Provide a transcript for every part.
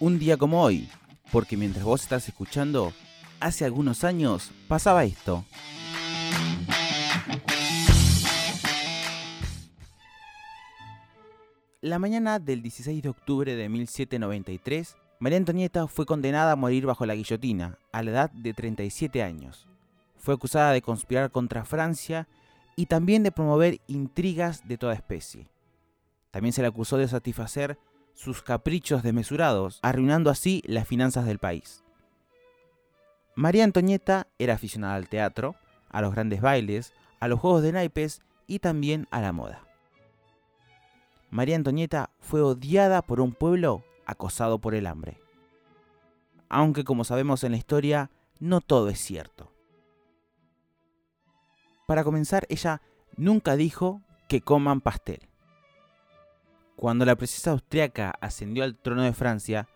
un día como hoy, porque mientras vos estás escuchando, hace algunos años pasaba esto. La mañana del 16 de octubre de 1793, María Antonieta fue condenada a morir bajo la guillotina, a la edad de 37 años. Fue acusada de conspirar contra Francia y también de promover intrigas de toda especie. También se le acusó de satisfacer sus caprichos desmesurados, arruinando así las finanzas del país. María Antonieta era aficionada al teatro, a los grandes bailes, a los juegos de naipes y también a la moda. María Antonieta fue odiada por un pueblo acosado por el hambre. Aunque como sabemos en la historia, no todo es cierto. Para comenzar, ella nunca dijo que coman pastel. Cuando la princesa austriaca ascendió al trono de Francia,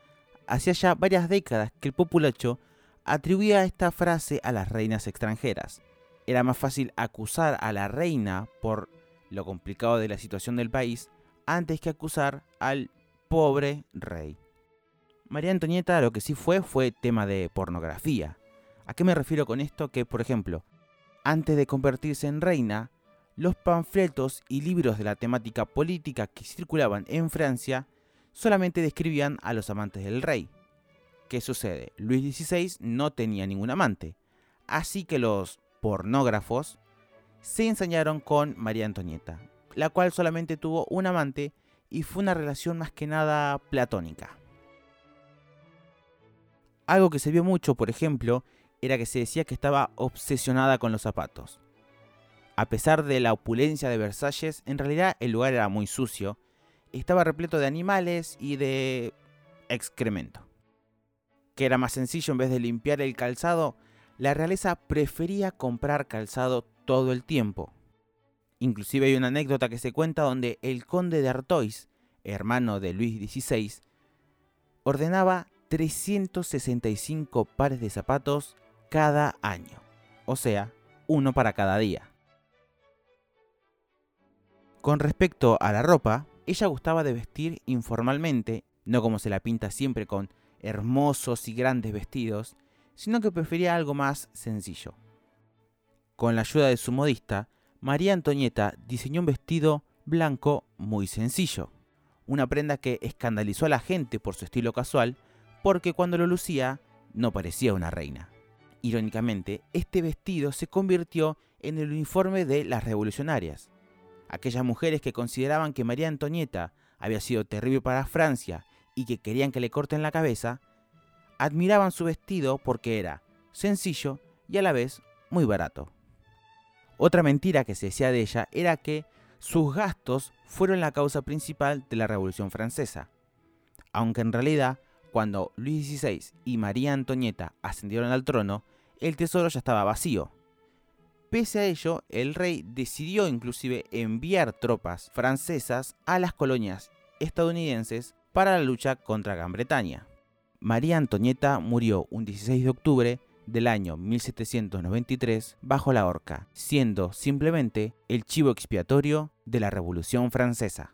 hacía ya varias décadas que el populacho atribuía esta frase a las reinas extranjeras. Era más fácil acusar a la reina por lo complicado de la situación del país antes que acusar al pobre rey. María Antonieta lo que sí fue fue tema de pornografía. ¿A qué me refiero con esto? Que, por ejemplo, antes de convertirse en reina, los panfletos y libros de la temática política que circulaban en Francia solamente describían a los amantes del rey. ¿Qué sucede? Luis XVI no tenía ningún amante, así que los pornógrafos se ensañaron con María Antonieta, la cual solamente tuvo un amante y fue una relación más que nada platónica. Algo que se vio mucho, por ejemplo, era que se decía que estaba obsesionada con los zapatos. A pesar de la opulencia de Versalles, en realidad el lugar era muy sucio, estaba repleto de animales y de excremento. Que era más sencillo en vez de limpiar el calzado, la realeza prefería comprar calzado todo el tiempo. Inclusive hay una anécdota que se cuenta donde el conde de Artois, hermano de Luis XVI, ordenaba 365 pares de zapatos cada año, o sea, uno para cada día. Con respecto a la ropa, ella gustaba de vestir informalmente, no como se la pinta siempre con hermosos y grandes vestidos, sino que prefería algo más sencillo. Con la ayuda de su modista, María Antonieta diseñó un vestido blanco muy sencillo, una prenda que escandalizó a la gente por su estilo casual, porque cuando lo lucía no parecía una reina. Irónicamente, este vestido se convirtió en el uniforme de las revolucionarias, aquellas mujeres que consideraban que María Antonieta había sido terrible para Francia y que querían que le corten la cabeza, admiraban su vestido porque era sencillo y a la vez muy barato. Otra mentira que se decía de ella era que sus gastos fueron la causa principal de la Revolución Francesa, aunque en realidad cuando Luis XVI y María Antonieta ascendieron al trono, el tesoro ya estaba vacío, Pese a ello, el rey decidió inclusive enviar tropas francesas a las colonias estadounidenses para la lucha contra Gran Bretaña. María Antonieta murió un 16 de octubre del año 1793 bajo la horca, siendo simplemente el chivo expiatorio de la Revolución Francesa.